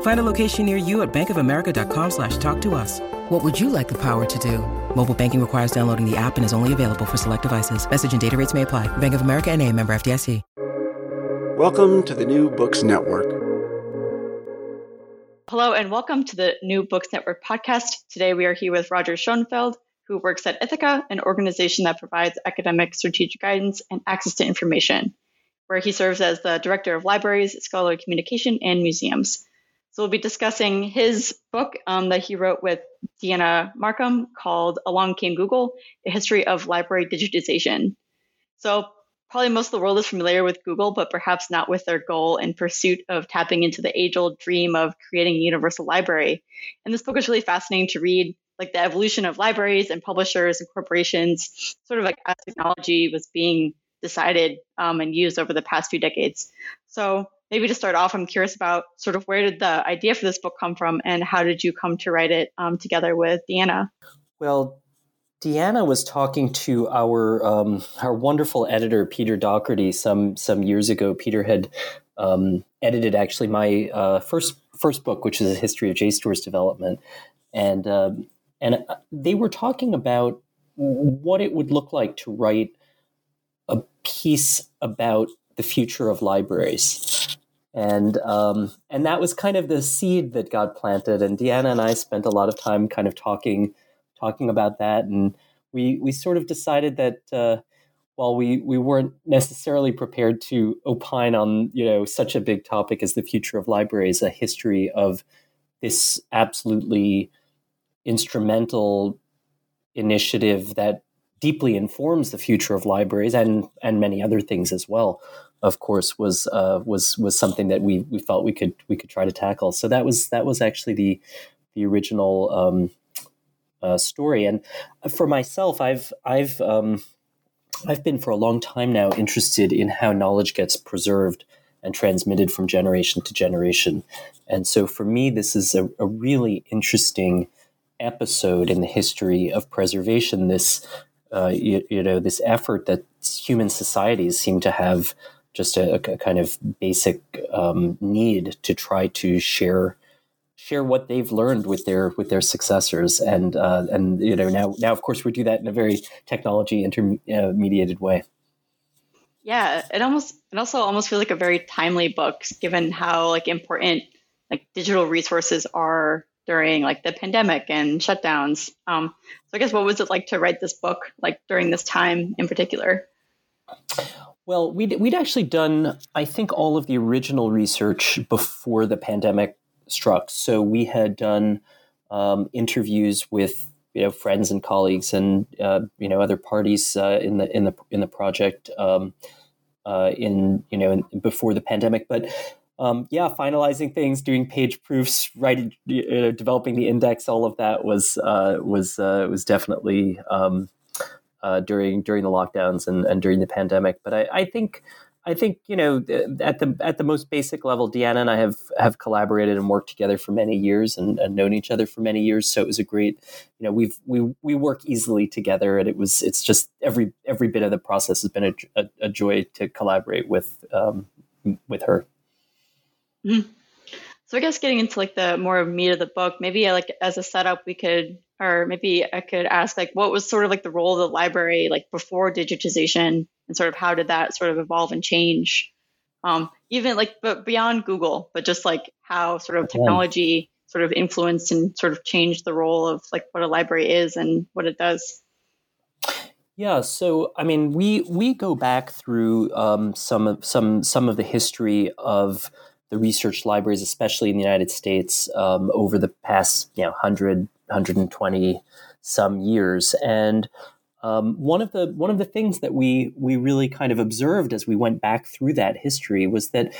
Find a location near you at bankofamerica.com slash talk to us. What would you like the power to do? Mobile banking requires downloading the app and is only available for select devices. Message and data rates may apply. Bank of America and a member FDIC. Welcome to the New Books Network. Hello and welcome to the New Books Network podcast. Today we are here with Roger Schonfeld, who works at Ithaka, an organization that provides academic strategic guidance and access to information, where he serves as the director of libraries, scholarly communication, and museums. So we'll be discussing his book um, that he wrote with Deanna Marcum called Along Came Google, A History of Library Digitization. So probably most of the world is familiar with Google, but perhaps not with their goal in pursuit of tapping into the age-old dream of creating a universal library. And this book is really fascinating to read, like the evolution of libraries and publishers and corporations, sort of like as technology was being decided um, and used over the past few decades. So maybe to start off, I'm curious about sort of where did the idea for this book come from, and how did you come to write it um, together with Deanna? Well, Deanna was talking to our um, our wonderful editor Peter Dougherty some some years ago. Peter had um, edited actually my uh, first first book, which is a history of JSTOR's development, and uh, and they were talking about what it would look like to write a piece about the future of libraries. And um, and that was kind of the seed that got planted. And Deanna and I spent a lot of time kind of talking talking about that, and we we sort of decided that uh, while we we weren't necessarily prepared to opine on you know such a big topic as the future of libraries, a history of this absolutely instrumental initiative that deeply informs the future of libraries and and many other things as well of course, was uh, was was something that we we felt we could we could try to tackle. So that was that was actually the the original um, uh, story. And for myself, I've I've um, I've been for a long time now interested in how knowledge gets preserved and transmitted from generation to generation. And so for me, this is a, a really interesting episode in the history of preservation. This uh, you, you, know this effort that human societies seem to have just a, a kind of basic um, need to try to share share what they've learned with their with their successors. And uh, and you know now now of course we do that in a very technology intermediated way. Yeah it almost it also almost feels like a very timely book given how like important like digital resources are during like the pandemic and shutdowns. Um, so i guess what was it like to write this book like during this time in particular well, we'd, we'd actually done, I think, all of the original research before the pandemic struck. So we had done um, interviews with you know friends and colleagues and uh, you know other parties uh, in the in the in the project um, uh, in you know in, before the pandemic, but. Um, yeah, finalizing things, doing page proofs, writing, developing the index, all of that was uh, was uh, was definitely um, uh, during during the lockdowns and, and during the pandemic. But I, I think I think you know at the at the most basic level, Deanna and I have have collaborated and worked together for many years and, and, known each other for many years. So it was a great, you know, we've we we work easily together, and it was it's just every every bit of the process has been a, a, a joy to collaborate with um, with her. Mm-hmm. So I guess getting into like the more meat of the book, maybe like as a setup, we could, or maybe I could ask like, what was sort of like the role of the library like before digitization, and sort of how did that sort of evolve and change? Um, even like, but beyond Google, but just like how sort of technology sort of influenced and sort of changed the role of like what a library is and what it does. Yeah, so I mean, we we go back through um, some of some some of the history of the research libraries, especially in the United States, um, over the past you know 100, 120 some years. And um, one of the one of the things that we we really kind of observed as we went back through that history was that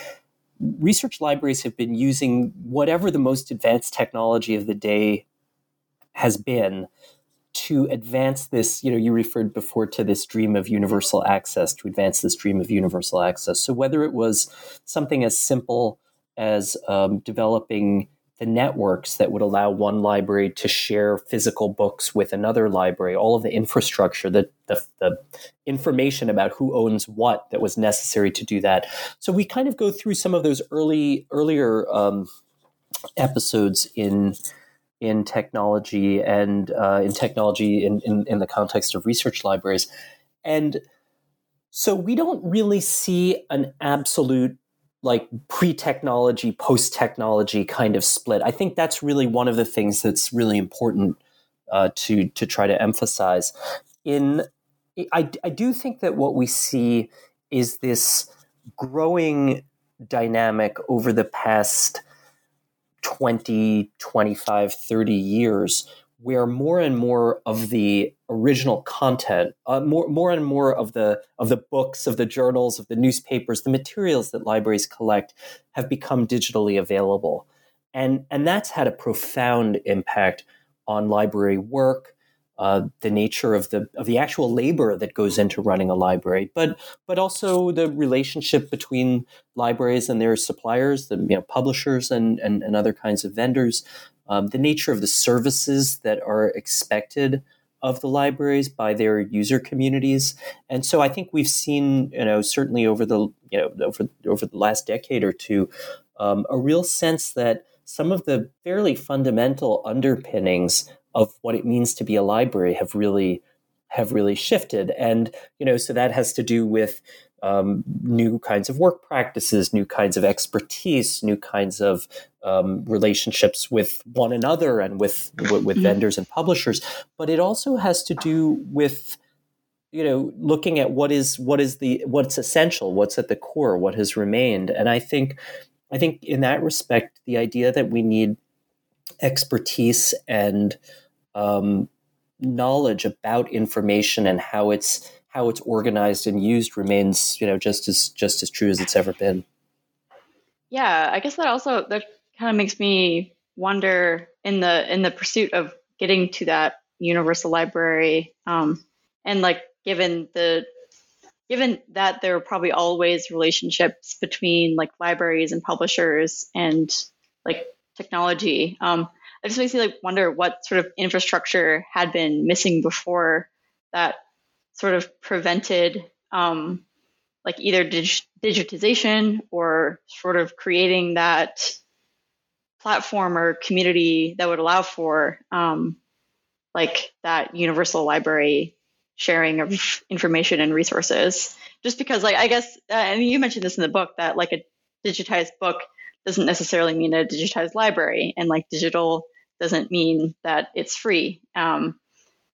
research libraries have been using whatever the most advanced technology of the day has been to advance this you know you referred before to this dream of universal access to advance this dream of universal access so whether it was something as simple as um, developing the networks that would allow one library to share physical books with another library, all of the infrastructure, the, the, the, information about who owns what that was necessary to do that. So we kind of go through some of those early earlier um, episodes in in technology and uh, in technology in, in, in the context of research libraries. And so we don't really see an absolute like pre-technology, post-technology kind of split. I think that's really one of the things that's really important uh, to to try to emphasize. In I, I do think that what we see is this growing dynamic over the past 20, 25, 30 years where more and more of the original content, uh, more more and more of the of the books, of the journals, of the newspapers, the materials that libraries collect have become digitally available, and and that's had a profound impact on library work, uh, the nature of the of the actual labor that goes into running a library, but but also the relationship between libraries and their suppliers, the you know, publishers and, and, and other kinds of vendors, um, the nature of the services that are expected of the libraries by their user communities. And so I think we've seen, you know, certainly over the you know over over the last decade or two, um, a real sense that some of the fairly fundamental underpinnings of what it means to be a library have really have really shifted. And you know so that has to do with um, new kinds of work practices new kinds of expertise new kinds of um, relationships with one another and with with, with mm-hmm. vendors and publishers. But it also has to do with you know looking at what is what is the what's essential what's at the core what has remained. And i think i think in that respect the idea that we need expertise and um, knowledge about information and how it's how it's organized and used remains you know just as just as true as it's ever been. Yeah i guess that also that kind of makes me wonder in the in the pursuit of getting to that universal library um, and like given the given that there are probably always relationships between like libraries and publishers and like technology um, it just makes me like wonder what sort of infrastructure had been missing before that sort of prevented um, like either dig- digitization or sort of creating that platform or community that would allow for um, like that universal library sharing of information and resources. Just because like i guess uh, and you mentioned this in the book that like a digitized book doesn't necessarily mean a digitized library and like digital doesn't mean that it's free. Um,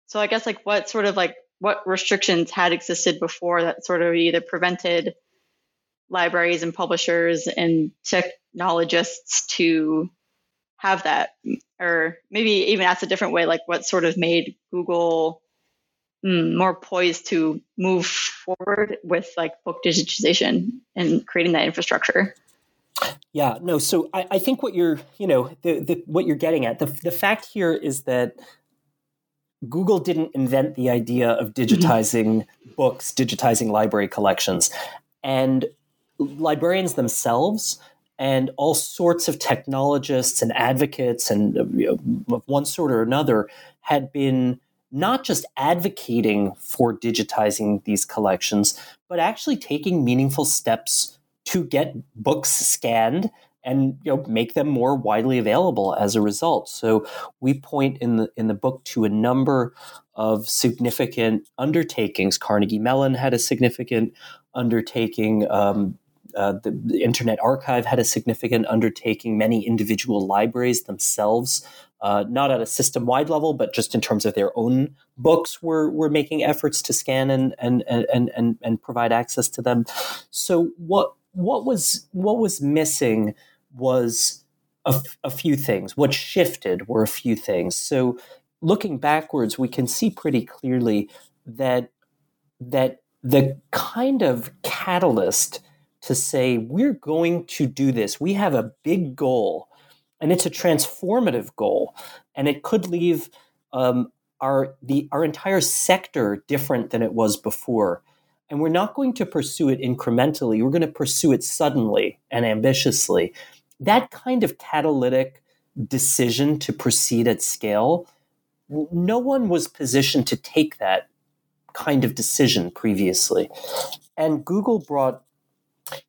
so I guess like what sort of like what restrictions had existed before that sort of either prevented libraries and publishers and technologists to have that or maybe even ask a different way like what sort of made google mm, more poised to move forward with like book digitization and creating that infrastructure yeah, no. So I, I think what you're, you know, the, the what you're getting at the the fact here is that Google didn't invent the idea of mm-hmm. digitizing mm-hmm. books, digitizing library collections, and librarians themselves and all sorts of technologists and advocates and you know, of one sort or another had been not just advocating for digitizing these collections, but actually taking meaningful steps to get books scanned and you know make them more widely available as a result. So we point in the in the book to a number of significant undertakings. Carnegie Mellon had a significant undertaking. Um, uh, the, the, Internet Archive had a significant undertaking. Many individual libraries themselves, uh, not at a system wide level, but just in terms of their own books, were, were making efforts to scan and, and, and, and, and provide access to them. So, what, what, was, what was missing was a, a few things. What shifted were a few things. So, looking backwards, we can see pretty clearly that that the kind of catalyst to say we're going to do this. We have a big goal, and it's a transformative goal, and it could leave um, our the our entire sector different than it was before. And we're not going to pursue it incrementally. We're going to pursue it suddenly and ambitiously. That kind of catalytic decision to proceed at scale, no one was positioned to take that kind of decision previously. And Google brought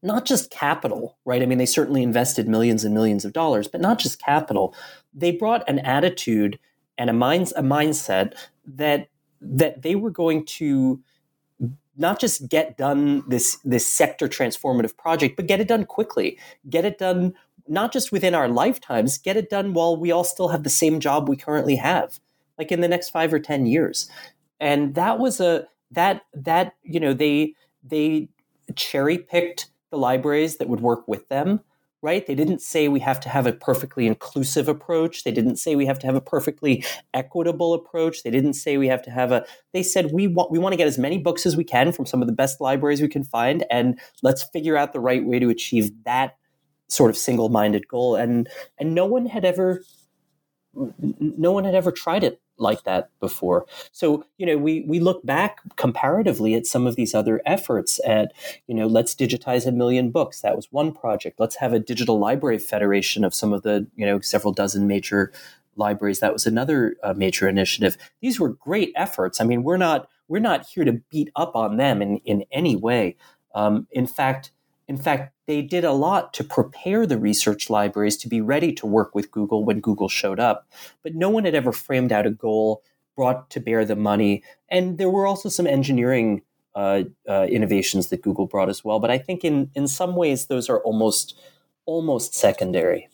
not just capital, right? I mean, they certainly invested millions and millions of dollars, but not just capital. They brought an attitude and a minds a mindset that that they were going to not just get done this this sector transformative project, but get it done quickly. Get it done not just within our lifetimes, get it done while we all still have the same job we currently have, like in the next five or ten years. And that was a that that you know they they cherry picked the libraries that would work with them right? They didn't say we have to have a perfectly inclusive approach. They didn't say we have to have a perfectly equitable approach. They didn't say we have to have a they said we want we want to get as many books as we can from some of the best libraries we can find and let's figure out the right way to achieve that sort of single-minded goal and and no one had ever no one had ever tried it like that before. So, you know, we we look back comparatively at some of these other efforts at, you know, let's digitize a million books. That was one project. Let's have a digital library federation of some of the, you know, several dozen major libraries. That was another uh, major initiative. These were great efforts. I mean, we're not we're not here to beat up on them in in any way. Um, in fact, in fact, they did a lot to prepare the research libraries to be ready to work with Google when Google showed up. But no one had ever framed out a goal, brought to bear the money. And there were also some engineering uh, uh, innovations that Google brought as well. But I think in, in some ways, those are almost almost secondary.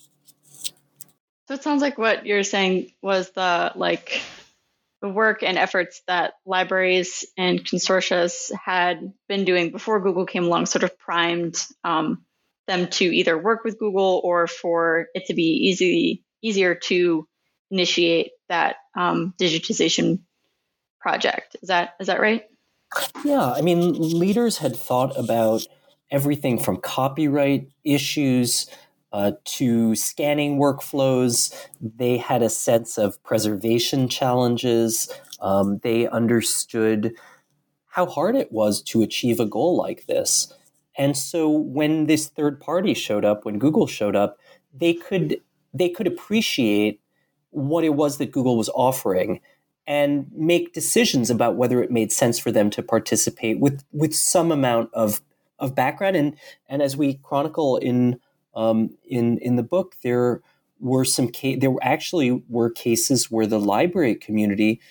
So it sounds like what you're saying was the like work and efforts that libraries and consortia had been doing before Google came along sort of primed um, them to either work with Google or for it to be easy easier to initiate that um, digitization project. Is that is that right? Yeah, I mean, leaders had thought about everything from copyright issues uh, to scanning workflows. They had a sense of preservation challenges. Um, they understood how hard it was to achieve a goal like this. And so when this third party showed up, when Google showed up, they could they could appreciate what it was that Google was offering and make decisions about whether it made sense for them to participate with with some amount of of background and and as we chronicle in um, in in the book, there were some ca- there actually were cases where the library community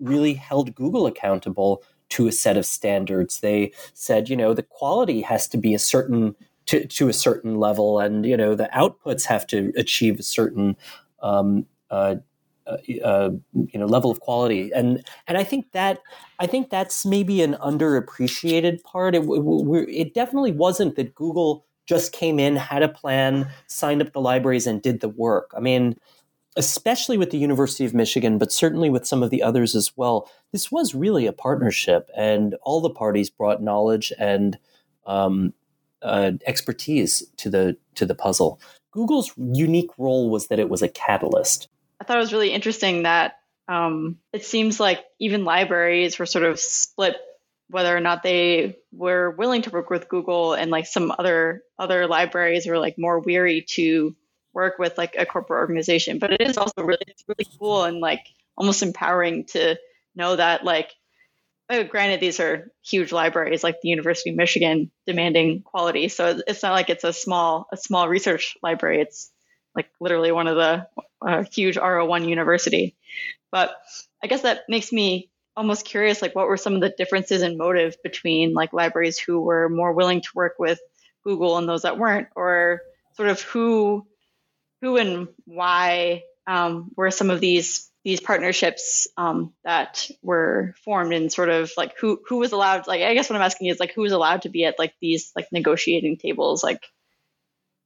really held Google accountable to a set of standards. They said, you know, the quality has to be a certain to, to a certain level, and you know, the outputs have to achieve a certain um, uh, uh, uh, you know level of quality and and I think that I think that's maybe an underappreciated part it, it definitely wasn't that Google just came in, had a plan, signed up the libraries, and did the work. I mean, especially with the University of Michigan, but certainly with some of the others as well, this was really a partnership, and all the parties brought knowledge and um, uh, expertise to the to the puzzle. Google's unique role was that it was a catalyst. I thought it was really interesting that um, it seems like even libraries were sort of split whether or not they were willing to work with Google and like some other other libraries were like more weary to work with like a corporate organization. But it is also really it's really cool and like almost empowering to know that like uh, granted, these are huge libraries like the University of Michigan demanding quality. So it's not like it's a small a small research library. It's like literally one of the uh, huge R01 university. But I guess that makes me almost curious like what were some of the differences in motive between like libraries who were more willing to work with Google and those that weren't, or sort of who who and why um, were some of these these partnerships um, that were formed and sort of like who who was allowed like I guess what I'm asking is like who was allowed to be at like these like negotiating tables? Like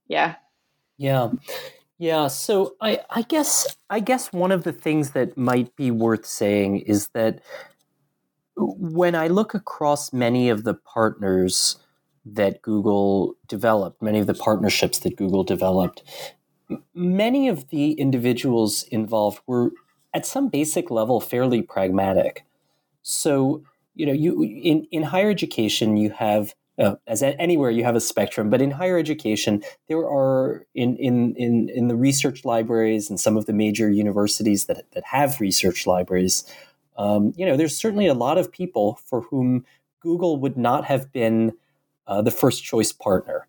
yeah. Yeah yeah so I I guess I guess one of the things that might be worth saying is that when I look across many of the partners that Google developed, many of the partnerships that Google developed, many of the individuals involved were at some basic level fairly pragmatic. So, you know, you in, in higher education you have uh, as anywhere you have a spectrum, but in higher education there are in, in in in the research libraries and some of the major universities that that have research libraries. Um, you know, there's certainly a lot of people for whom Google would not have been uh, the first choice partner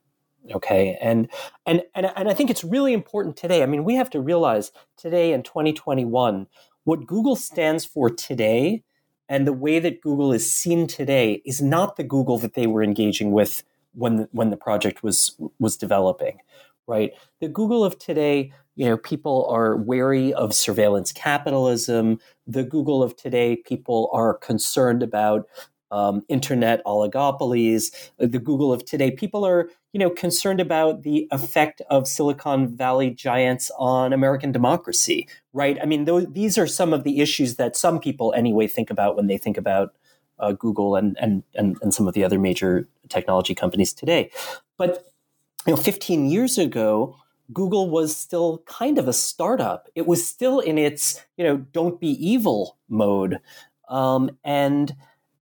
okay and and and and I think it's really important today I mean we have to realize today in 2021 what Google stands for today and the way that Google is seen today is not the Google that they were engaging with when the, when the project was was developing right? The Google of today you know people are wary of surveillance capitalism. The Google of today people are concerned about um, internet oligopolies, uh, the Google of today. People are, you know, concerned about the effect of Silicon Valley giants on American democracy, right? I mean, these are some of the issues that some people, anyway, think about when they think about uh, Google and, and and and some of the other major technology companies today. But you know, 15 years ago, Google was still kind of a startup. It was still in its, you know, don't be evil mode. Um, and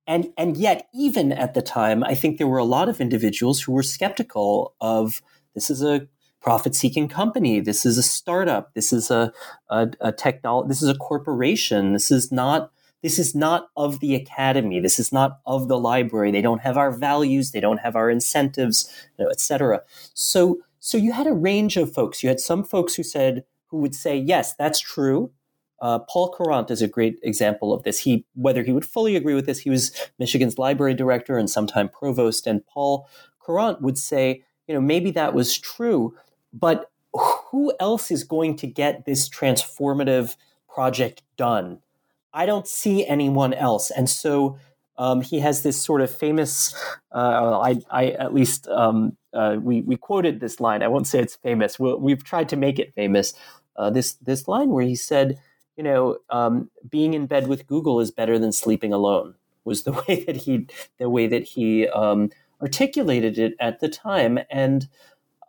and and yet even at the time i think there were a lot of individuals who were skeptical of this is a profit seeking company. This is a startup. This is a a, a technology this is a corporation. This is not this is not of the academy. This is not of the library. They don't have our values. They don't have our incentives you know, etc so so you had a range of folks. You had some folks who said who would say yes that's true uh, Paul Courant is a great example of this. He, whether he would fully agree with this, he was Michigan's library director and sometime provost. And Paul Courant would say, you know, maybe that was true, but who else is going to get this transformative project done? I don't see anyone else. And so um, he has this sort of famous, uh, I, I, at least um, uh, we, we quoted this line. I won't say it's famous. we we have tried to make it famous. Uh, this this line where he said, you know, um, being in bed with Google is better than sleeping alone. Was the way that he the way that he um, articulated it at the time, and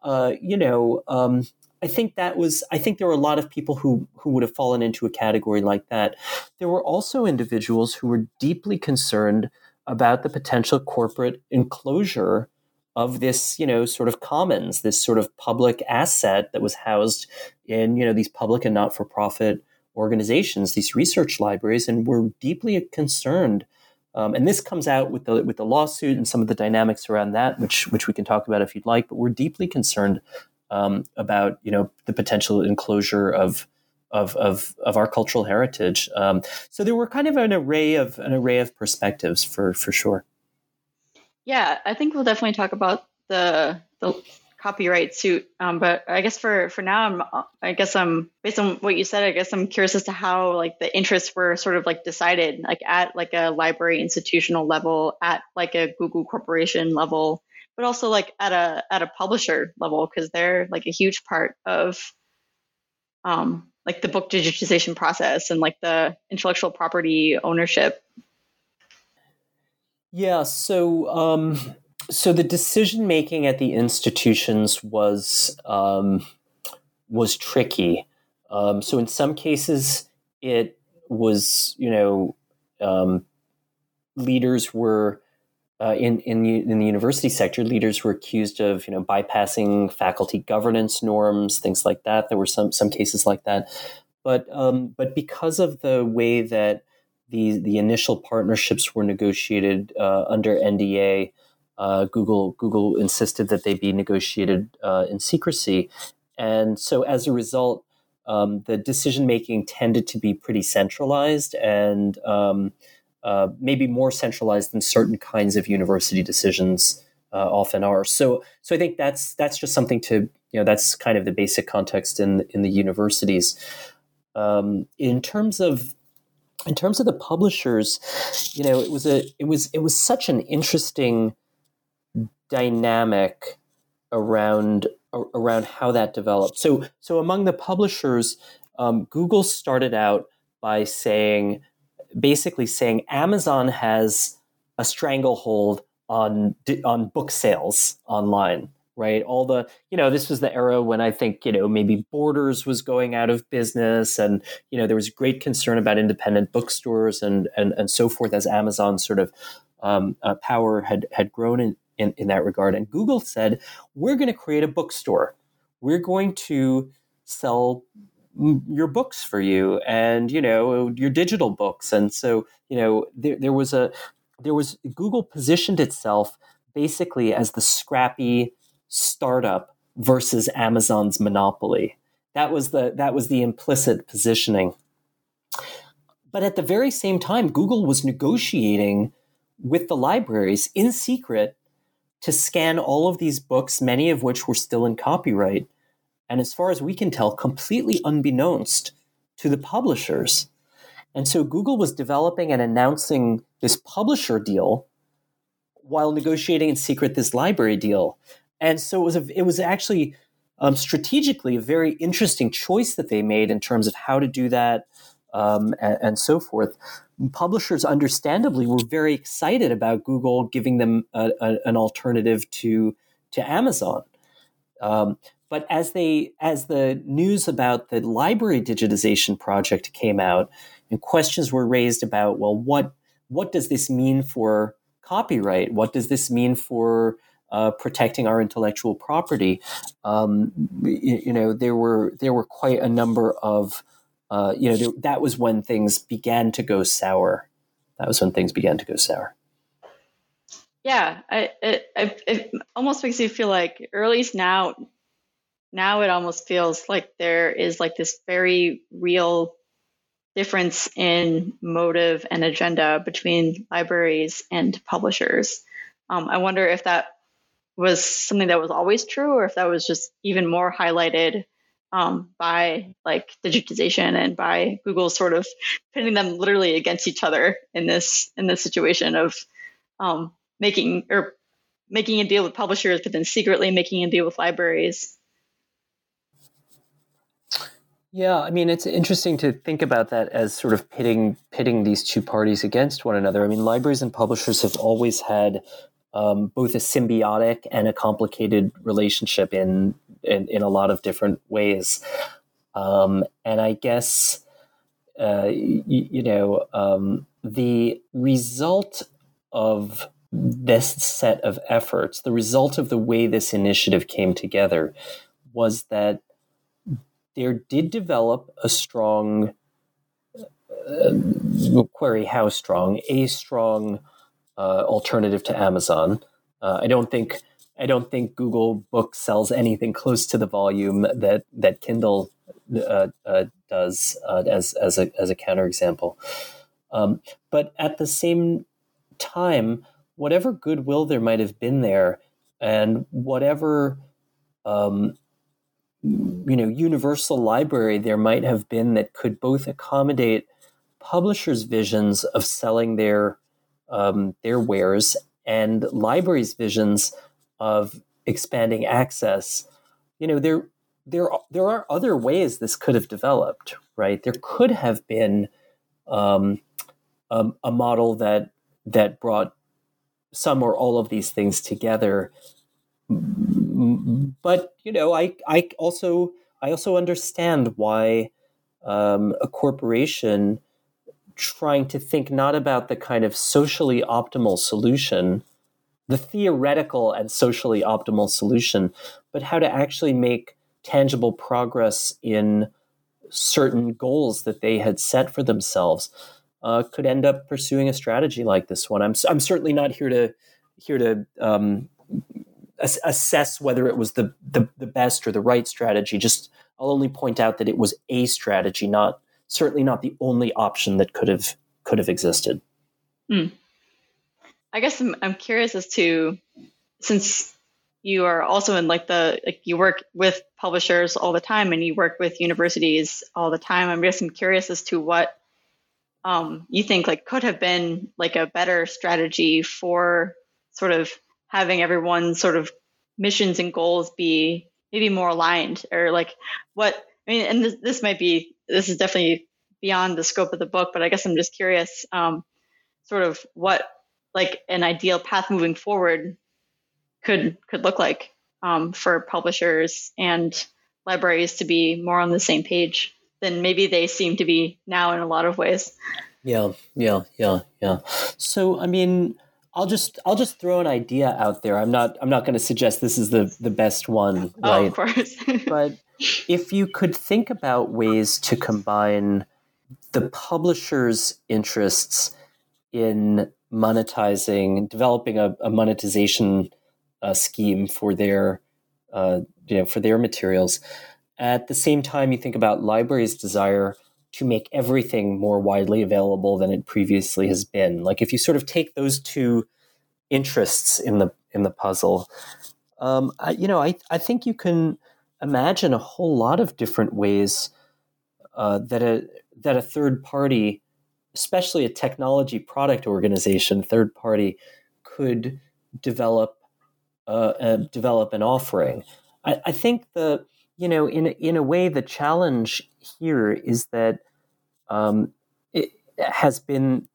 uh, you know, um, I think that was I think there were a lot of people who who would have fallen into a category like that. There were also individuals who were deeply concerned about the potential corporate enclosure of this, you know, sort of commons, this sort of public asset that was housed in, you know, these public and not-for-profit organizations, these research libraries, and we're deeply concerned. Um, and this comes out with the with the lawsuit and some of the dynamics around that, which which we can talk about if you'd like. But we're deeply concerned um, about you know the potential enclosure of of of, of our cultural heritage. Um, so there were kind of an array of an array of perspectives for for sure. Yeah, I think we'll definitely talk about the the copyright suit. Um, but I guess for for now, I'm I guess I'm based on what you said. I guess I'm curious as to how like the interests were sort of like decided, like at like a library institutional level, at like a Google corporation level, but also like at a at a publisher level because they're like a huge part of um, like the book digitization process and like the intellectual property ownership. Yeah. So. Um so the decision making at the institutions was um, was tricky. Um, so in some cases, it was you know um, leaders were uh, in in the, in the university sector. Leaders were accused of you know bypassing faculty governance norms, things like that. There were some some cases like that, but um, but because of the way that the the initial partnerships were negotiated uh, under NDA. Uh, Google Google insisted that they be negotiated uh, in secrecy, and so as a result, um, the decision making tended to be pretty centralized and um, uh, maybe more centralized than certain kinds of university decisions uh, often are. So, so I think that's that's just something to you know that's kind of the basic context in in the universities. Um, in terms of in terms of the publishers, you know, it was a it was it was such an interesting dynamic around around how that developed. So so among the publishers, um, Google started out by saying basically saying Amazon has a stranglehold on on book sales online right all the you know this was the era when i think you know maybe borders was going out of business and you know there was great concern about independent bookstores and and, and so forth as amazon sort of um, uh, power had had grown in, in, in that regard and google said we're going to create a bookstore we're going to sell your books for you and you know your digital books and so you know there, there was a there was Google positioned itself basically as the scrappy startup versus Amazon's monopoly. That was the that was the implicit positioning. But at the very same time, Google was negotiating with the libraries in secret to scan all of these books, many of which were still in copyright, and as far as we can tell, completely unbeknownst to the publishers. And so Google was developing and announcing this publisher deal while negotiating in secret this library deal. And so it was a, it was actually um, strategically a very interesting choice that they made in terms of how to do that um, and, and, so forth. Publishers, understandably, were very excited about Google giving them a, a, an alternative to to Amazon. Um, but as they as the news about the library digitization project came out, and questions were raised about well, what what does this mean for copyright? What does this mean for uh, protecting our intellectual property? Um, you, you, know, there were there were quite a number of uh, you know that was when things began to go sour. That was when things began to go sour. Yeah, I, it, it almost makes you feel like, or at least now, now it almost feels like there is like this very real difference in motive and agenda between libraries and publishers. Um, I wonder if that was something that was always true, or if that was just even more highlighted um, by like digitization and by Google sort of pitting them literally against each other in this in this situation of um, making or making a deal with publishers, but then secretly making a deal with libraries. Yeah, I mean, it's interesting to think about that as sort of pitting pitting these two parties against one another. I mean, libraries and publishers have always had um, both a symbiotic and a complicated relationship in in, in a lot of different ways. Um, and I guess uh, y- you know um, the result of this set of efforts, the result of the way this initiative came together, was that there did develop a strong uh, query how strong a strong uh, alternative to Amazon. Uh, I don't think I don't think Google Book sells anything close to the volume that that Kindle uh, uh, does uh, as as a as a counterexample. Um, but at the same time, whatever goodwill there might have been there, and whatever um, you know universal library there might have been that could both accommodate publishers' visions of selling their um, their wares and libraries' visions of expanding access. You know, there there there are other ways this could have developed. Right, there could have been um, a, a model that that brought some or all of these things together but you know, I I also I also understand why um, a corporation trying to think not about the kind of socially optimal solution, the theoretical and socially optimal solution, but how to actually make tangible progress in certain goals that they had set for themselves. uh, could end up pursuing a strategy like this one. I'm I'm certainly not here to here to um, ass- assess whether it was the, the the best or the right strategy. Just I'll only point out that it was a strategy, not certainly not the only option that could have could have existed. Hmm. I guess I'm, I'm curious as to since you are also in like the like you work with publishers all the time and you work with universities all the time. I'm just I'm curious as to what um, you think like could have been like a better strategy for sort of having everyone sort of missions and goals be maybe more aligned or like what I mean, and this, this might be this is definitely beyond the scope of the book, but I guess I'm just curious, um, sort of what like an ideal path moving forward could could look like um, for publishers and libraries to be more on the same page than maybe they seem to be now in a lot of ways. Yeah, yeah, yeah, yeah. So I mean, I'll just I'll just throw an idea out there. I'm not I'm not going to suggest this is the the best one, right? Oh, of course. but if you could think about ways to combine the publisher's interests in monetizing, developing a, a monetization uh, scheme for their uh, you know for their materials. At the same time, you think about libraries' desire to make everything more widely available than it previously has been. Like if you sort of take those two interests in the in the puzzle, um, I, you know, I I think you can imagine a whole lot of different ways uh, that a that a third party, especially a technology product organization, third party, could develop uh, uh, develop an offering. I, I think the you know in in a way the challenge here is that um, it has been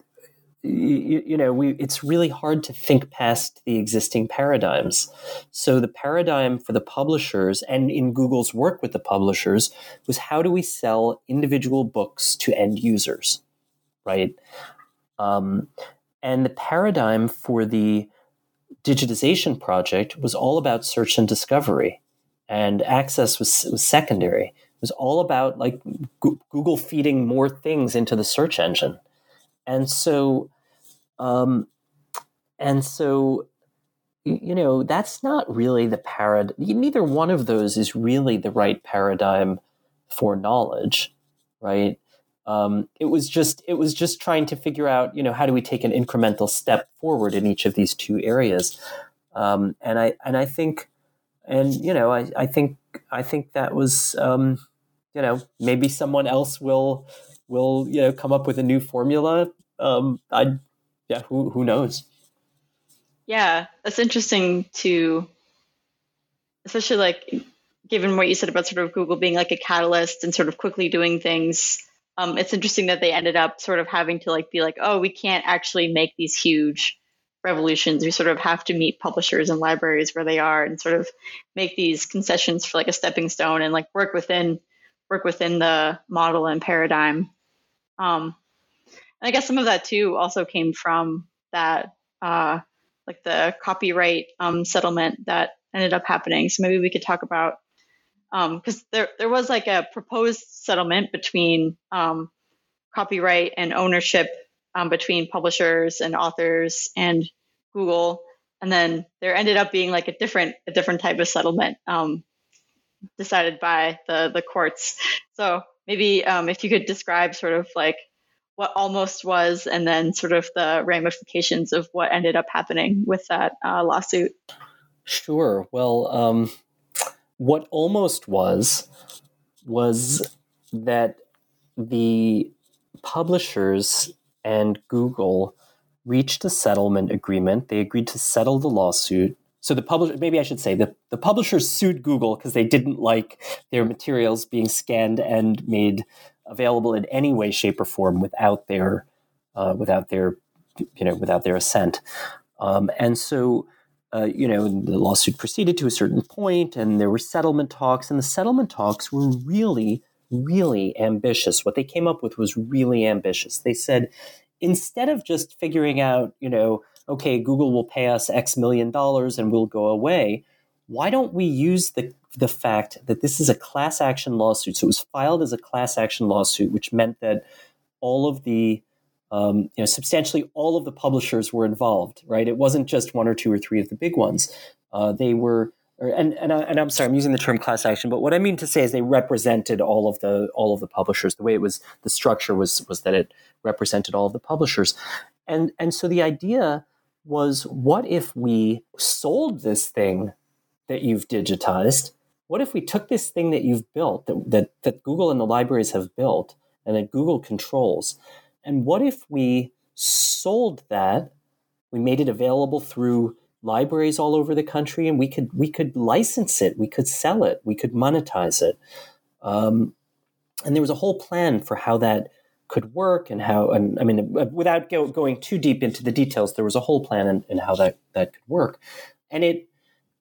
you, you, know we it's really hard to think past the existing paradigms so the paradigm for the publishers and in google's work with the publishers was how do we sell individual books to end users right? Um, and the paradigm for the digitization project was all about search and discovery and access was, was secondary. It was all about like google feeding more things into the search engine. And so um, and so you know that's not really the paradigm neither one of those is really the right paradigm for knowledge right um, it was just it was just trying to figure out you know how do we take an incremental step forward in each of these two areas um, and i and i think and you know i, I think i think that was um, you know maybe someone else will will you know come up with a new formula um, I yeah, who who knows? Yeah, that's interesting to, especially like given what you said about sort of Google being like a catalyst and sort of quickly doing things. Um, it's interesting that they ended up sort of having to like be like, oh, we can't actually make these huge revolutions. We sort of have to meet publishers and libraries where they are and sort of make these concessions for like a stepping stone and like work within work within the model and paradigm. Um, and I guess some of that too also came from that, uh, like the copyright um, settlement that ended up happening. So maybe we could talk about because um, there there was like a proposed settlement between um, copyright and ownership um, between publishers and authors and Google, and then there ended up being like a different a different type of settlement um, decided by the the courts. So maybe um, if you could describe sort of like what almost was and then sort of the ramifications of what ended up happening with that uh, lawsuit. Sure. Well, um, what almost was was that the publishers and Google reached a settlement agreement. They agreed to settle the lawsuit. So the publisher, maybe I should say, the, the publishers sued Google because they didn't like their materials being scanned and made available in any way, shape, or form without their uh, without their you know without their assent. Um, and so uh, you know the lawsuit proceeded to a certain point, and there were settlement talks, and the settlement talks were really really ambitious. What they came up with was really ambitious. They said instead of just figuring out you know okay Google will pay us X million dollars and we'll go away. Why don't we use the the fact that this is a class action lawsuit. So it was filed as a class action lawsuit, which meant that all of the um, you know, substantially all of the publishers were involved, right? It wasn't just one or two or three of the big ones. Uh, they were, or, and and, I, and I'm sorry, I'm using the term class action, but what I mean to say is they represented all of the all of the publishers. The way it was, the structure was was that it represented all of the publishers, and and so the idea was, what if we sold this thing that you've digitized? What if we took this thing that you've built, that, that, that Google and the libraries have built, and that Google controls, and what if we sold that? We made it available through libraries all over the country, and we could we could license it, we could sell it, we could monetize it. Um, and there was a whole plan for how that could work and how and I mean without go, going too deep into the details, there was a whole plan and, in how that that could work, and it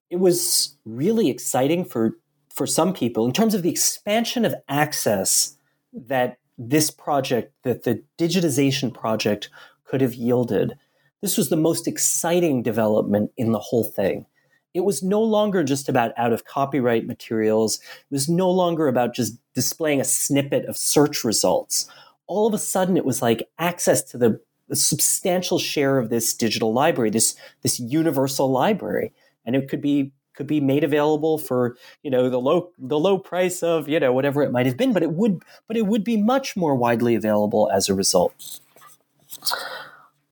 it was really exciting for for some people in terms of the expansion of access that this project, that the digitization project could have yielded. This was the most exciting development in the whole thing. It was no longer just about out of copyright materials. It was no longer about just displaying a snippet of search results. All of a sudden, it was like access to the, substantial share of this digital library, this, this universal library. And it could be could be made available for you know the low the low price of you know whatever it might have been but it would but it would be much more widely available as a result.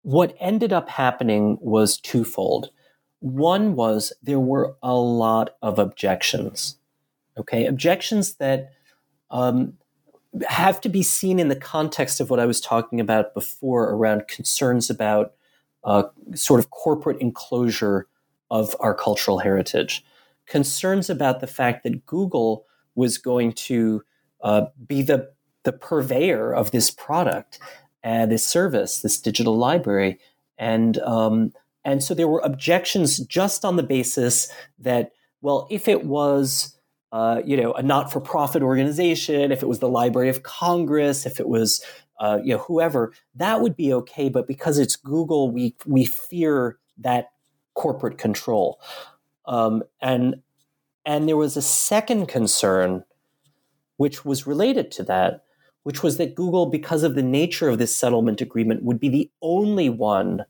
What ended up happening was twofold. One was there were a lot of objections okay? Objections that um, have to be seen in the context of what i was talking about before around concerns about uh, sort of corporate enclosure of our cultural heritage. Concerns about the fact that Google was going to uh, be the, the purveyor of this product and this service, this digital library. And, um, and so there were objections just on the basis that, well, if it was uh, you know, a not-for-profit organization, if it was the Library of Congress, if it was, uh, you know, whoever, that would be okay. But because it's Google, we we fear that corporate control. Um, and and there was a second concern, which was related to that, which was that Google, because of the nature of this settlement agreement, would be the only one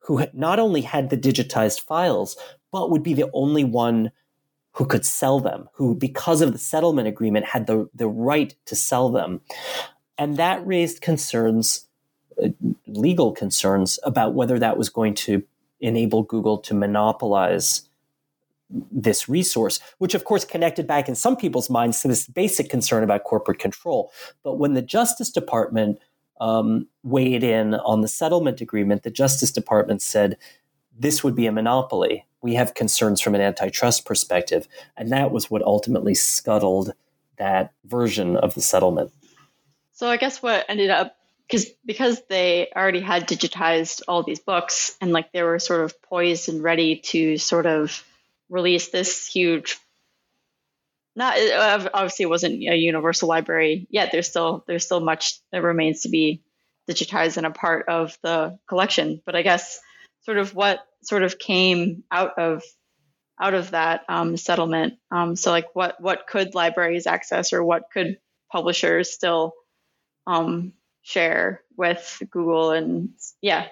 who not only had the digitized files, but would be the only one who could sell them, who, because of the settlement agreement, had the, the right to sell them. And that raised concerns, uh, legal concerns, about whether that was going to enable Google to monopolize this resource, which of course connected back in some people's minds to this basic concern about corporate control. But when the Justice Department um, weighed in on the settlement agreement, the Justice Department said this would be a monopoly. We have concerns from an antitrust perspective. And that was what ultimately scuttled that version of the settlement. So I guess what ended up because because they already had digitized all these books and like they were sort of poised and ready to sort of release this huge not obviously it wasn't a universal library yet. There's still there's still much that remains to be digitized and a part of the collection. But i guess sort of what sort of came out of out of that um, settlement um, so like what what could libraries access or what could publishers still um, share with Google and yeah.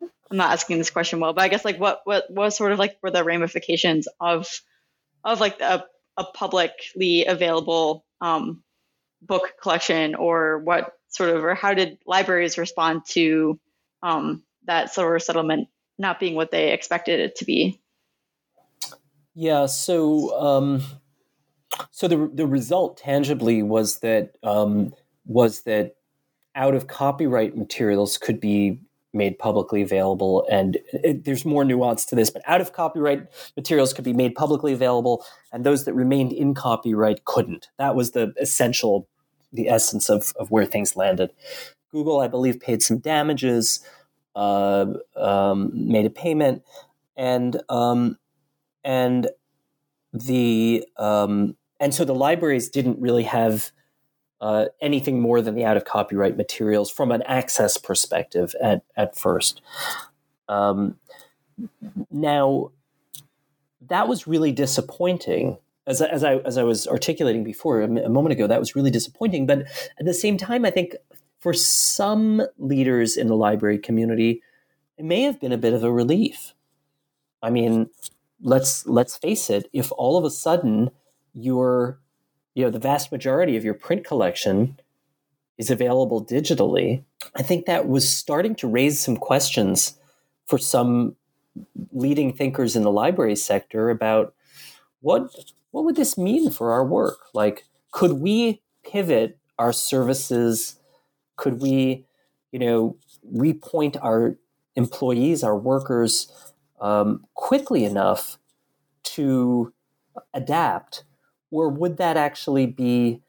I'm not asking this question well, but I guess like what what was sort of like were the ramifications of of like a, a publicly available um, book collection or what sort of or how did libraries respond to um, that of settlement not being what they expected it to be? Yeah, so um, so the the result tangibly was that um, was that out of copyright materials could be made publicly available. And it, there's more nuance to this, but out of copyright materials could be made publicly available, and those that remained in copyright couldn't. That was the essential, the essence of, of where things landed. Google, I believe, paid some damages, uh, um, made a payment, and um, and the um, and so the libraries didn't really have uh, anything more than the out of copyright materials from an access perspective at, at first. Um, now, that was really disappointing. As, as, I, as I was articulating before a, moment ago, that was really disappointing. But at the same time, I think for some leaders in the library community, it may have been a bit of a relief. I mean, let's let's face it, if all of a sudden your you know the vast majority of your print collection is available digitally, I think that was starting to raise some questions for some leading thinkers in the library sector about what what would this mean for our work? Like, could we pivot our services? Could we, you know, repoint our employees, our workers, um, quickly enough to adapt, or would that actually be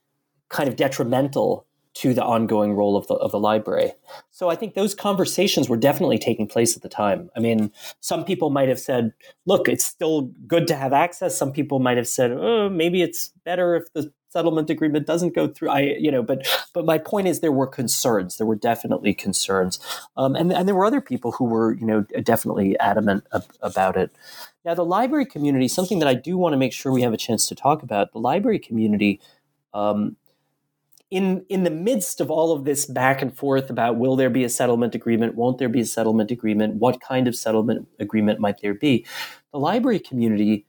kind of detrimental to the ongoing role of the of the library. So I think those conversations were definitely taking place at the time. I mean, some people might have said, "Look, it's still good to have access." Some people might have said, "Oh, maybe it's better if the settlement agreement doesn't go through." I, you know, but but my point is, there were concerns. There were definitely concerns, um, and and there were other people who were, you know, definitely adamant ab- about it. Now, the library community, something that I do want to make sure we have a chance to talk about, the library community. Um, in in the midst of all of this back and forth about will there be a settlement agreement, won't there be a settlement agreement, what kind of settlement agreement might there be, the library community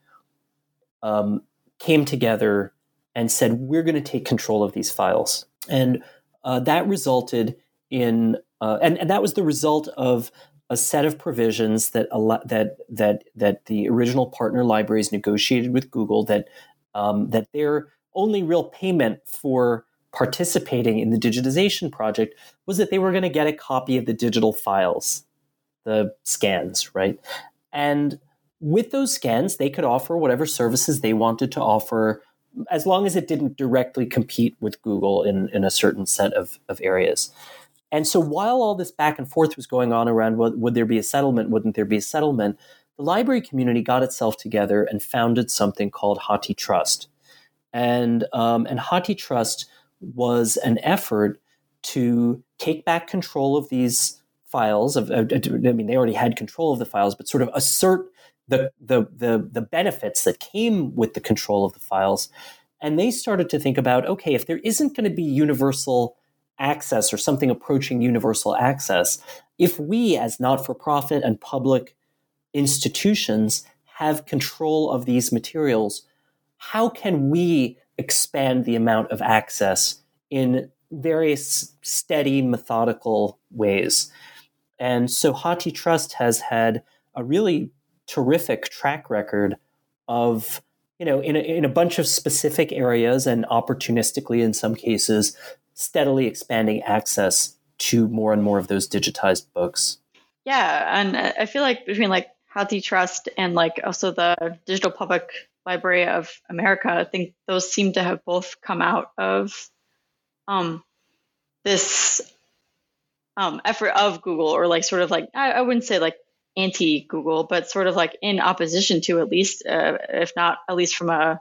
um, came together and said we're going to take control of these files, and uh, that resulted in uh, and and that was the result of a set of provisions that that that that the original partner libraries negotiated with Google that um, that their only real payment for participating in the digitization project was that they were going to get a copy of the digital files, the scans, right? And with those scans, they could offer whatever services they wanted to offer as long as it didn't directly compete with Google in, in a certain set of, of areas. And so while all this back and forth was going on around would, would there be a settlement, wouldn't there be a settlement, the library community got itself together and founded something called HathiTrust. And, um, and HathiTrust was an effort to take back control of these files. Of, I mean, they already had control of the files, but sort of assert the, the the the benefits that came with the control of the files. And they started to think about, okay, if there isn't going to be universal access or something approaching universal access, if we as not-for-profit and public institutions have control of these materials, how can we expand the amount of access in various steady, methodical ways. And so HathiTrust has had a really terrific track record of, you know, in a, in a bunch of specific areas and opportunistically in some cases, steadily expanding access to more and more of those digitized books. Yeah, and I feel like between like HathiTrust and like also the Digital Public Library of America, I think those seem to have both come out of um, this um, effort of Google, or like sort of like I, I wouldn't say like anti Google, but sort of like in opposition to at least, uh, if not at least from a,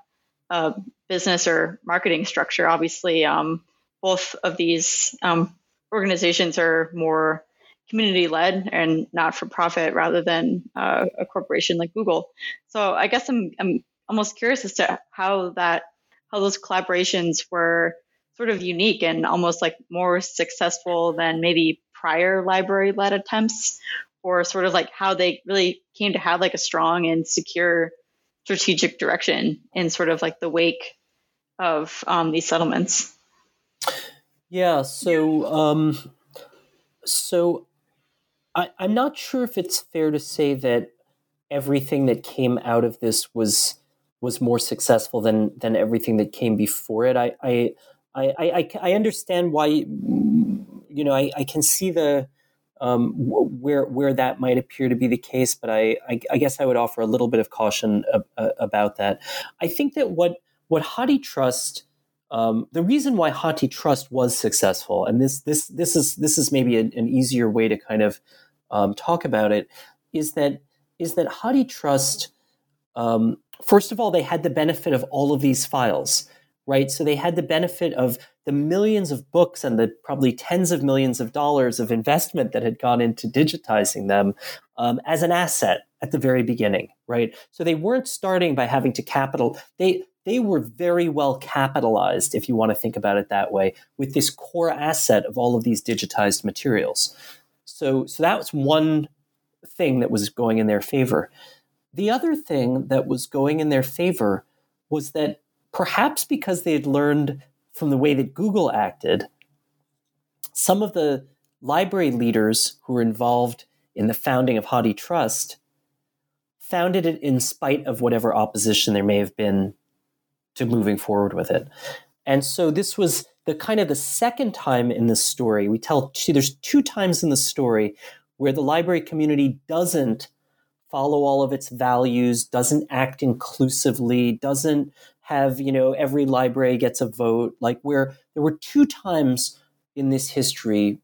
a business or marketing structure. Obviously, um, both of these um, organizations are more community led and not for profit rather than uh, a corporation like Google. So I guess I'm, I'm almost curious as to how that how those collaborations were sort of unique and almost like more successful than maybe prior library led attempts or sort of like how they really came to have like a strong and secure strategic direction in sort of like the wake of um, these settlements yeah so um so I, i'm not sure if it's fair to say that everything that came out of this was was more successful than than everything that came before it i i I, I, I understand why, you know, I, I can see the, um, where where that might appear to be the case, but I, I, I guess I would offer a little bit of caution about that. I think that what what HathiTrust, um, the reason why HathiTrust was successful, and this this this is this is maybe a, an easier way to kind of um, talk about it, is that is that HathiTrust, um, first of all, they had the benefit of all of these files right? So they had the benefit of the millions of books and the probably tens of millions of dollars of investment that had gone into digitizing them um, as an asset at the very beginning, right? So they weren't starting by having to capital. They they were very well capitalized, if you want to think about it that way, with this core asset of all of these digitized materials. So, so that was one thing that was going in their favor. The other thing that was going in their favor was that perhaps because they had learned from the way that Google acted, some of the library leaders who were involved in the founding of HathiTrust founded it in spite of whatever opposition there may have been to moving forward with it. And so this was the kind of the second time in the story we tell two, there's two times in the story where the library community doesn't follow all of its values, doesn't act inclusively, doesn't have, you know, every library gets a vote, like where there were two times in this history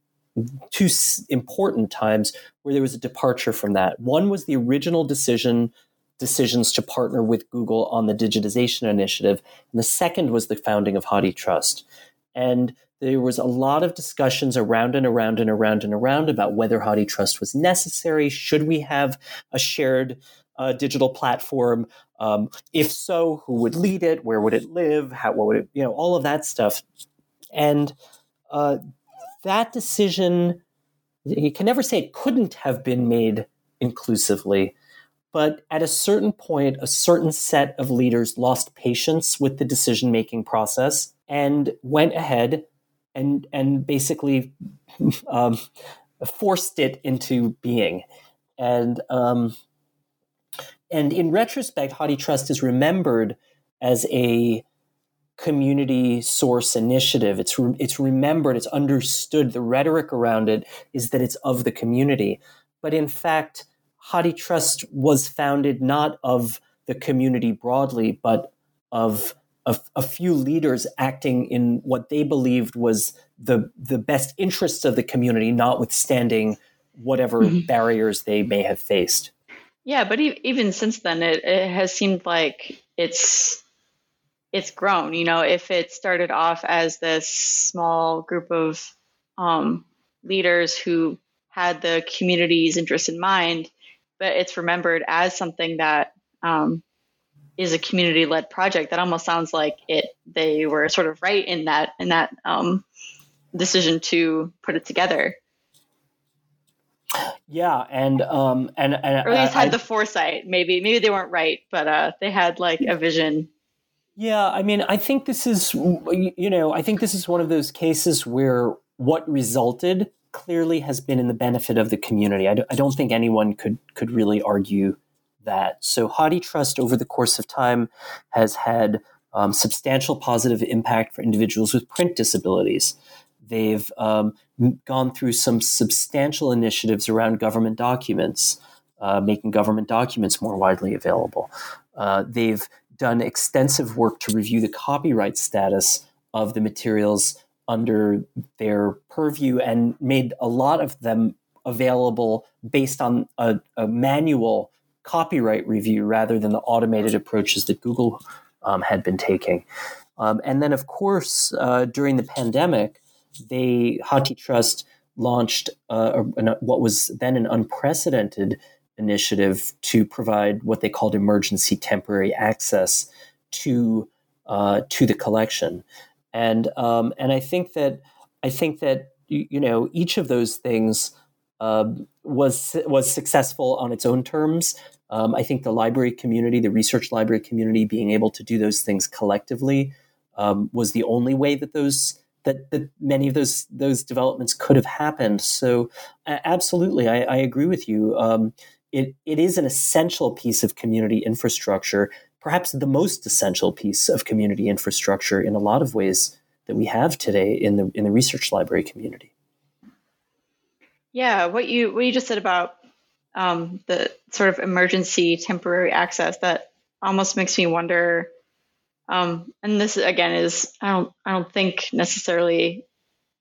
two important times where there was a departure from that. One was the original decision decisions to partner with Google on the digitization initiative, and the second was the founding of HathiTrust. And there was a lot of discussions around and around and around and around about whether HathiTrust was necessary. Should we have a shared uh, digital platform? Um, if so, who would lead it? Where would it live? How? What would it? You know, all of that stuff. And uh, that decision, you can never say it couldn't have been made inclusively, but at a certain point, a certain set of leaders lost patience with the decision making process and went ahead and and basically um, forced it into being. And um, and in retrospect, HathiTrust is remembered as a community source initiative. It's re- it's remembered, it's understood. The rhetoric around it is that it's of the community, but in fact, HathiTrust was founded not of the community broadly, but of a, a, few leaders acting in what they believed was the the best interests of the community, notwithstanding whatever mm-hmm. barriers they may have faced. Yeah, but even since then, it, it has seemed like it's it's grown. You know, if it started off as this small group of um, leaders who had the community's interest in mind, but it's remembered as something that um, is a community-led project, that almost sounds like it. They were sort of right in that in that um, decision to put it together. Yeah, and um, and, and or at least had I, the foresight. Maybe maybe they weren't right, but uh, they had like a vision yeah, I mean, I think this is, you know, I think this is one of those cases where what resulted clearly has been in the benefit of the community. I, I don't think anyone could could really argue that. So, HathiTrust over the course of time has had um, substantial positive impact for individuals with print disabilities. They've um, gone through some substantial initiatives around government documents, uh, making government documents more widely available. Uh, they've done extensive work to review the copyright status of the materials under their purview and made a lot of them available based on a, a manual copyright review rather than the automated approaches that Google um, had been taking. Um, and then, of course, uh, during the pandemic, they HathiTrust launched uh, what was then an unprecedented initiative to provide what they called emergency temporary access to uh, to the collection, and um, and I think that I think that you know each of those things uh, was was successful on its own terms. Um, I think the library community, the research library community, being able to do those things collectively um, was the only way that those that, that many of those those developments could have happened. So, absolutely, I, I agree with you. Um, it, it is an essential piece of community infrastructure, perhaps the most essential piece of community infrastructure in a lot of ways that we have today in the in the research library community. Yeah, what you what you just said about um, the sort of emergency temporary access that almost makes me wonder. Um, and this again is I don't I don't think necessarily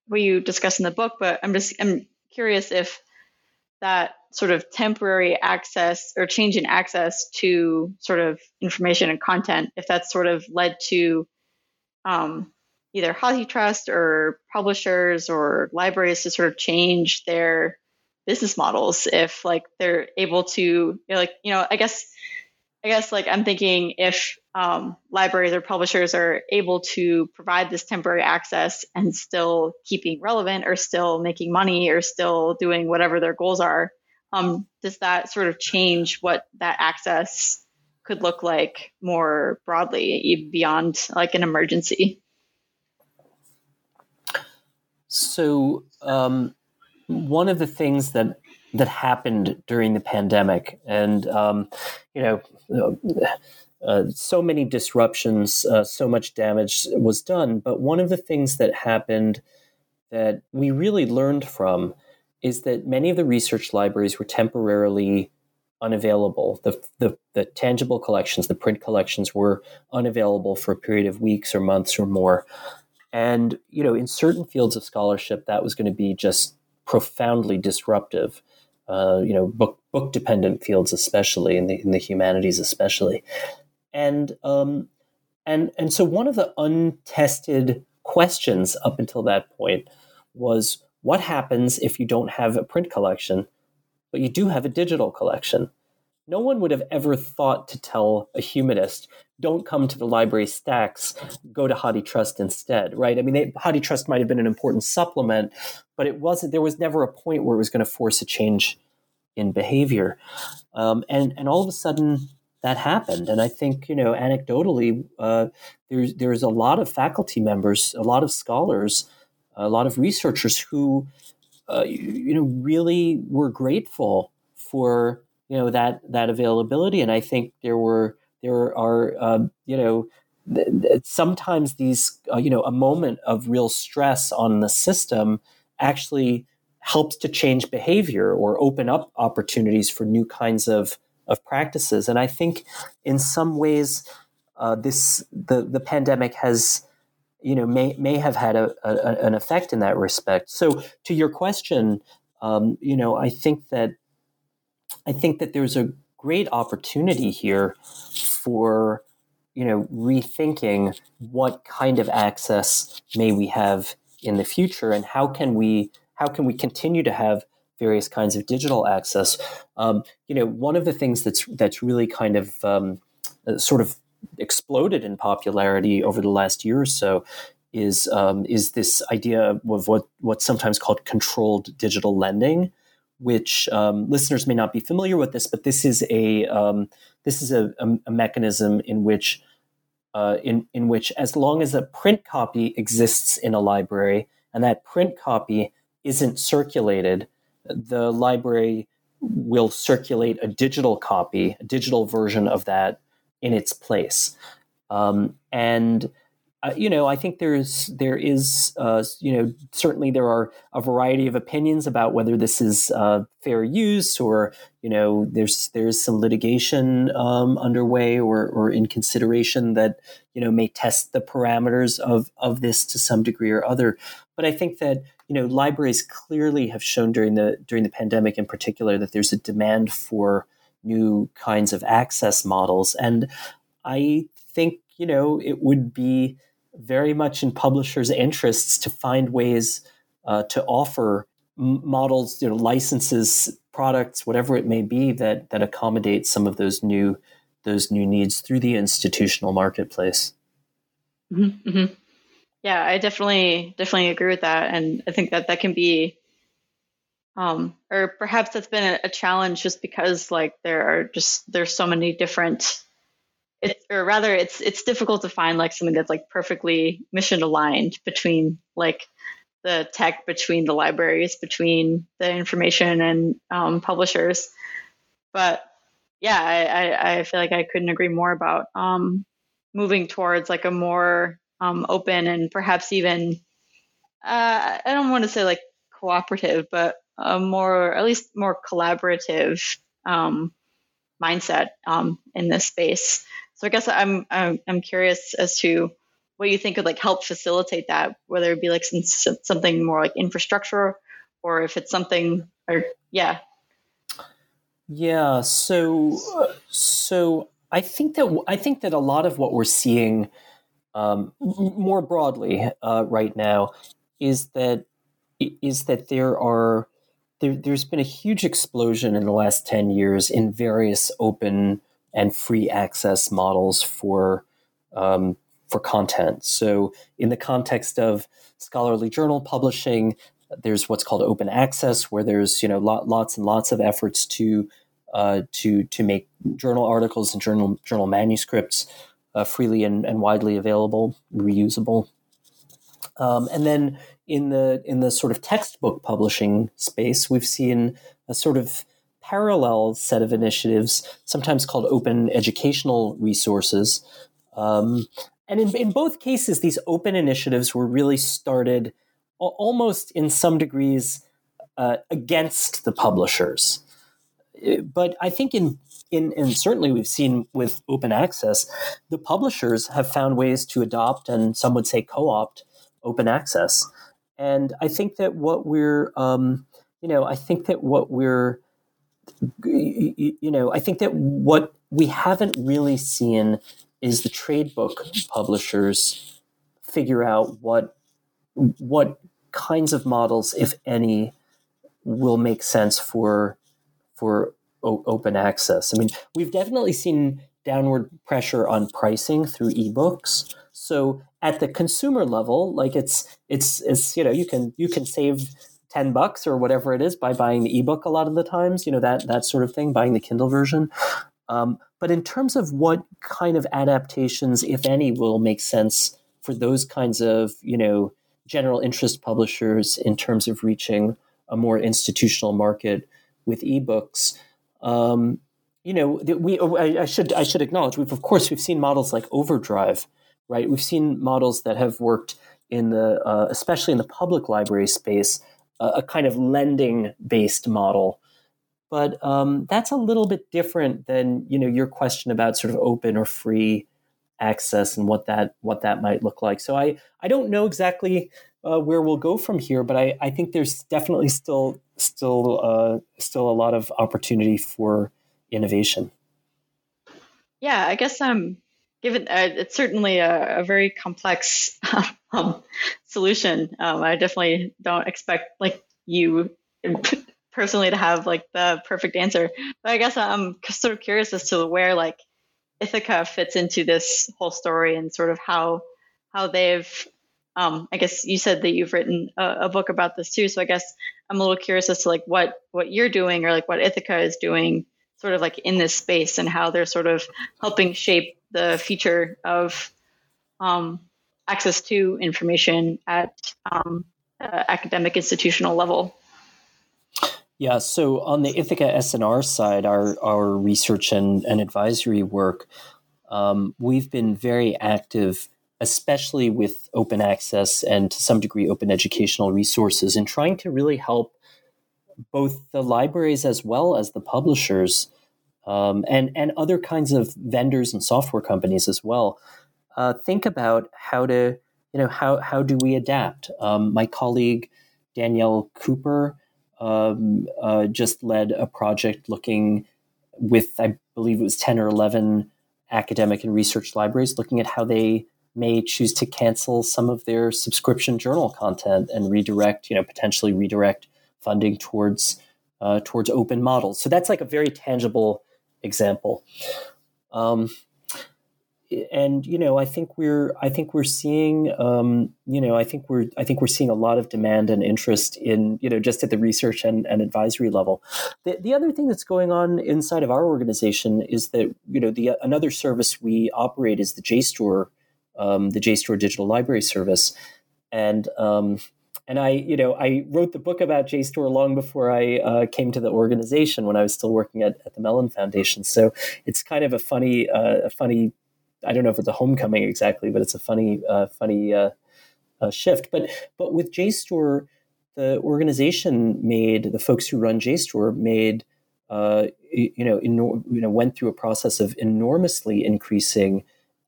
what you discuss in the book, but I'm just I'm curious if that sort of temporary access or change in access to sort of information and content, if that's sort of led to um, either HathiTrust or publishers or libraries to sort of change their business models, if like they're able to, you know, like, you know, I guess I guess like I'm thinking if um, libraries or publishers are able to provide this temporary access and still keeping relevant or still making money or still doing whatever their goals are, um, does that sort of change what that access could look like more broadly beyond like an emergency? So, um, one of the things that that happened during the pandemic, and um, you know, uh, so many disruptions, uh, so much damage was done. But one of the things that happened that we really learned from is that many of the research libraries were temporarily unavailable. The, the, the tangible collections, the print collections, were unavailable for a period of weeks or months or more. And you know, in certain fields of scholarship, that was going to be just profoundly disruptive. Uh, you know, book book dependent fields, especially in the in the humanities, especially, and um, and and so one of the untested questions up until that point was what happens if you don't have a print collection, but you do have a digital collection? No one would have ever thought to tell a humanist, don't come to the library stacks, go to HathiTrust instead, right? I mean, HathiTrust might have been an important supplement, but it wasn't, there was never a point where it was going to force a change in behavior. Um, and, and all of a sudden, that happened. And I think, you know, anecdotally, uh, there's, there's a lot of faculty members, a lot of scholars, a lot of researchers who, uh, you, you know, really were grateful for you know that that availability. And i think there were there are um, you know th- th- sometimes these uh, you know a moment of real stress on the system actually helps to change behavior or open up opportunities for new kinds of of practices. And i think in some ways uh, this the the pandemic has you know may may have had a, a, an effect in that respect. So to your question um, you know i think that I think that there's a great opportunity here for you know rethinking what kind of access may we have in the future and how can we how can we continue to have various kinds of digital access. Um, you know one of the things that's that's really kind of um, uh, sort of exploded in popularity over the last year or so is um, is this idea of what what's sometimes called controlled digital lending which um, listeners may not be familiar with this, but this is a um, this is a, a, mechanism in which uh, in in which as long as a print copy exists in a library and that print copy isn't circulated, the library will circulate a digital copy, a digital version of that in its place, um, and uh, you know, I think there's there is uh, you know certainly there are a variety of opinions about whether this is uh, fair use or you know there's there's some litigation um, underway or or in consideration that you know may test the parameters of of this to some degree or other. But I think that you know libraries clearly have shown during the during the pandemic in particular that there's a demand for new kinds of access models and I think you know it would be very much in publishers' interests to find ways uh, to offer models, you know, licenses, products, whatever it may be that that accommodate some of those new those new needs through the institutional marketplace. Mm-hmm, mm-hmm. Yeah, I definitely definitely agree with that, and I think that that can be, um, or perhaps that's been a, a challenge just because like there are just there's so many different it, or rather it's it's difficult to find like something that's like perfectly mission aligned between like the tech between the libraries between the information and um, publishers. But yeah I, I, I, feel like i couldn't agree more about um, moving towards like a more um, open and perhaps even uh, i don't want to say like cooperative but a more at least more collaborative um, mindset um, in this space so I guess I'm, I'm curious as to what you think could like help facilitate that, whether it be like some, something more like infrastructure, or if it's something, or yeah. Yeah. So so I think that I think that a lot of what we're seeing um, more broadly uh, right now is that is that there are there, there's been a huge explosion in the last 10 years in various open and free access models for um, for content. So, in the context of scholarly journal publishing, there's what's called open access, where there's you know lot, lots and lots of efforts to uh, to to make journal articles and journal journal manuscripts uh, freely and, and, widely available, reusable. Um, and then in the in the sort of textbook publishing space, we've seen a sort of parallel set of initiatives, sometimes called open educational resources. Um, and in, in both cases, these open initiatives were really started almost in some degrees uh, against the publishers. But I think in, in and certainly we've seen with open access, the publishers have found ways to adopt and some would say co-opt open access. And I think that what we're, um, you know, I think that what we're you know, I think that what we haven't really seen is the trade book publishers figure out what what kinds of models, if any, will make sense for for o- open access. I mean, we've definitely seen downward pressure on pricing through ebooks. So at the consumer level, like it's it's it's you know you can you can save 10 bucks or whatever it is by buying the ebook a lot of the times, you know, that, that sort of thing, buying the Kindle version. Um, but in terms of what kind of adaptations, if any, will make sense for those kinds of, you know, general interest publishers in terms of reaching a more institutional market with ebooks, um, you know, we I, I, should I should acknowledge we've of course we've seen models like Overdrive, right? We've seen models that have worked in the uh, especially in the public library space a, kind of lending based model. But um, that's a little bit different than you know your question about sort of open or free access and what that what that might look like. So I I don't know exactly uh, where we'll go from here, but I, I think there's definitely still still uh, still a lot of opportunity for innovation. Yeah, I guess um, given uh, it's certainly a, a very complex um, solution. Um, I definitely don't expect like you personally to have like the perfect answer, but I guess I'm sort of curious as to where like Ithaka fits into this whole story and sort of how how they've. Um, I guess you said that you've written a, a book about this too, so I guess I'm a little curious as to like what what you're doing or like what Ithaka is doing, sort of like in this space and how they're sort of helping shape the future of um, access to information at um, uh, academic institutional level. Yeah, so on the Ithaka S+R side, our, our research and, and advisory work, um, we've been very active, especially with open access and to some degree open educational resources, in trying to really help both the libraries as well as the publishers um, and and other kinds of vendors and software companies as well. Uh, think about how to you know how how do we adapt? Um, my colleague Danielle Cooper um, uh, just led a project looking with I believe it was ten or eleven academic and research libraries looking at how they may choose to cancel some of their subscription journal content and redirect you know potentially redirect funding towards uh, towards open models. So that's like a very tangible example. Um, and you know, I think we're I think we're seeing um, you know I think we're I think we're seeing a lot of demand and interest in you know just at the research and, and advisory level. The, the other thing that's going on inside of our organization is that you know the another service we operate is the JSTOR, um, the JSTOR Digital Library Service, and um, and I, you know, I wrote the book about JSTOR long before I uh, came to the organization when I was still working at, at the Mellon Foundation. So it's kind of a funny, uh, a funny. I don't know if it's a homecoming exactly, but it's a funny, uh, funny uh, uh, shift. But but with JSTOR, the organization made the folks who run JSTOR made. Uh, you know, you know, went through a process of enormously increasing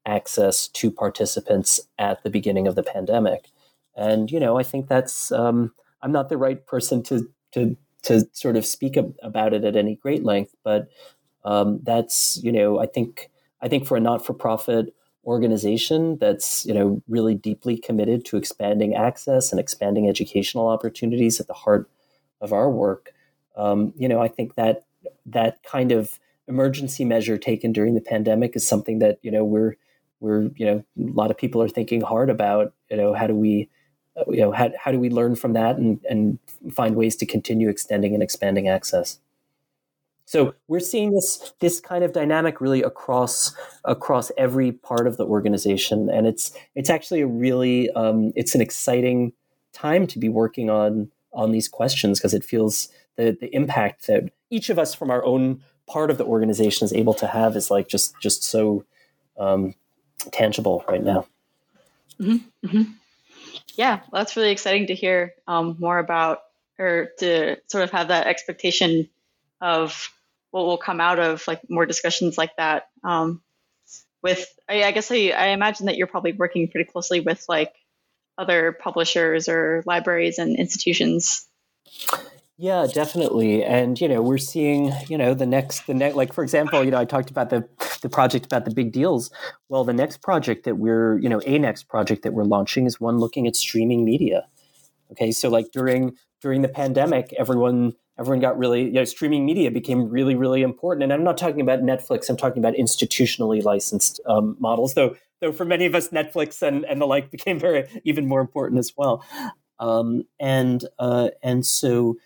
access to participants at the beginning of the pandemic. And you know, I think that's um, I'm not the right person to to to sort of speak ab- about it at any great length, but um, that's you know, I think I think for a not-for-profit organization that's you know really deeply committed to expanding access and expanding educational opportunities at the heart of our work, um, you know, I think that that kind of emergency measure taken during the pandemic is something that you know we're we're you know a lot of people are thinking hard about you know how do we you know how, how do we learn from that and, and find ways to continue extending and expanding access so we're seeing this this kind of dynamic really across across every part of the organization and it's it's actually a really um, it's an exciting time to be working on on these questions because it feels the the impact that each of us from our own part of the organization is able to have is like just just so um, tangible right now. Mm-hmm, mm-hmm. Yeah, that's really exciting to hear um, more about, or to sort of have that expectation of what will come out of like more discussions like that. Um, with, I, I guess I, I imagine that you're probably working pretty closely with like other publishers or libraries and institutions. Yeah, definitely. And you know, we're seeing, you know, the next the next like for example, you know, I talked about the the project about the big deals. Well, the next project that we're, you know, a next project that we're launching is one looking at streaming media. Okay? So like during during the pandemic, everyone everyone got really, you know, streaming media became really really important. And I'm not talking about Netflix, I'm talking about institutionally licensed um, models, though though for many of us Netflix and and the like became very even more important as well. Um, and uh, and so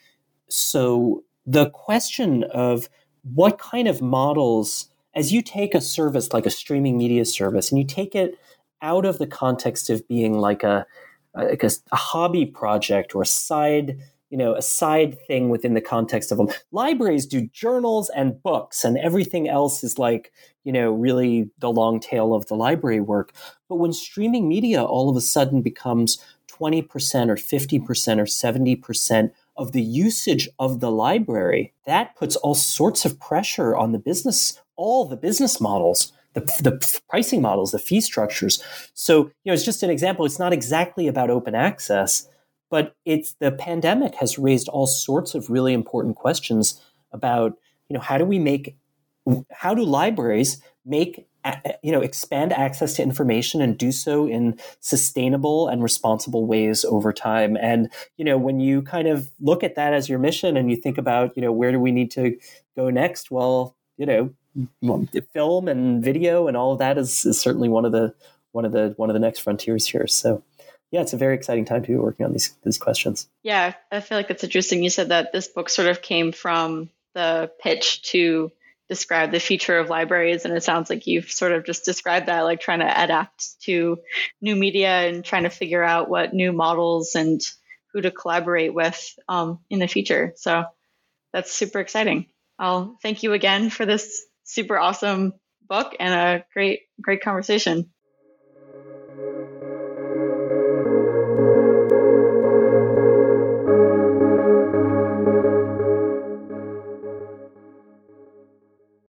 so the question of what kind of models, as you take a service like a streaming media service and you take it out of the context of being like a, like a, a hobby project or a side you know a side thing within the context of them libraries do journals and books and everything else is like you know really the long tail of the library work. But when streaming media all of a sudden becomes 20% or 50% or 70% of the usage of the library, that puts all sorts of pressure on the business, all the business models, the, the pricing models, the fee structures. So, you know, it's just an example. It's not exactly about open access, but it's the pandemic has raised all sorts of really important questions about, you know, how do we make, how do libraries make you know expand access to information and do so in sustainable and responsible ways over time and you know when you kind of look at that as your mission and you think about you know where do we need to go next well you know film and video and all of that is, is certainly one of the one of the one of the next frontiers here so yeah, it's a very exciting time to be working on these these questions. Yeah, I feel like it's interesting. You said that this book sort of came from the pitch to describe the future of libraries and it sounds like you've sort of just described that like trying to adapt to new media and trying to figure out what new models and who to collaborate with um, in the future. So that's super exciting. I'll thank you again for this super awesome book and a great great conversation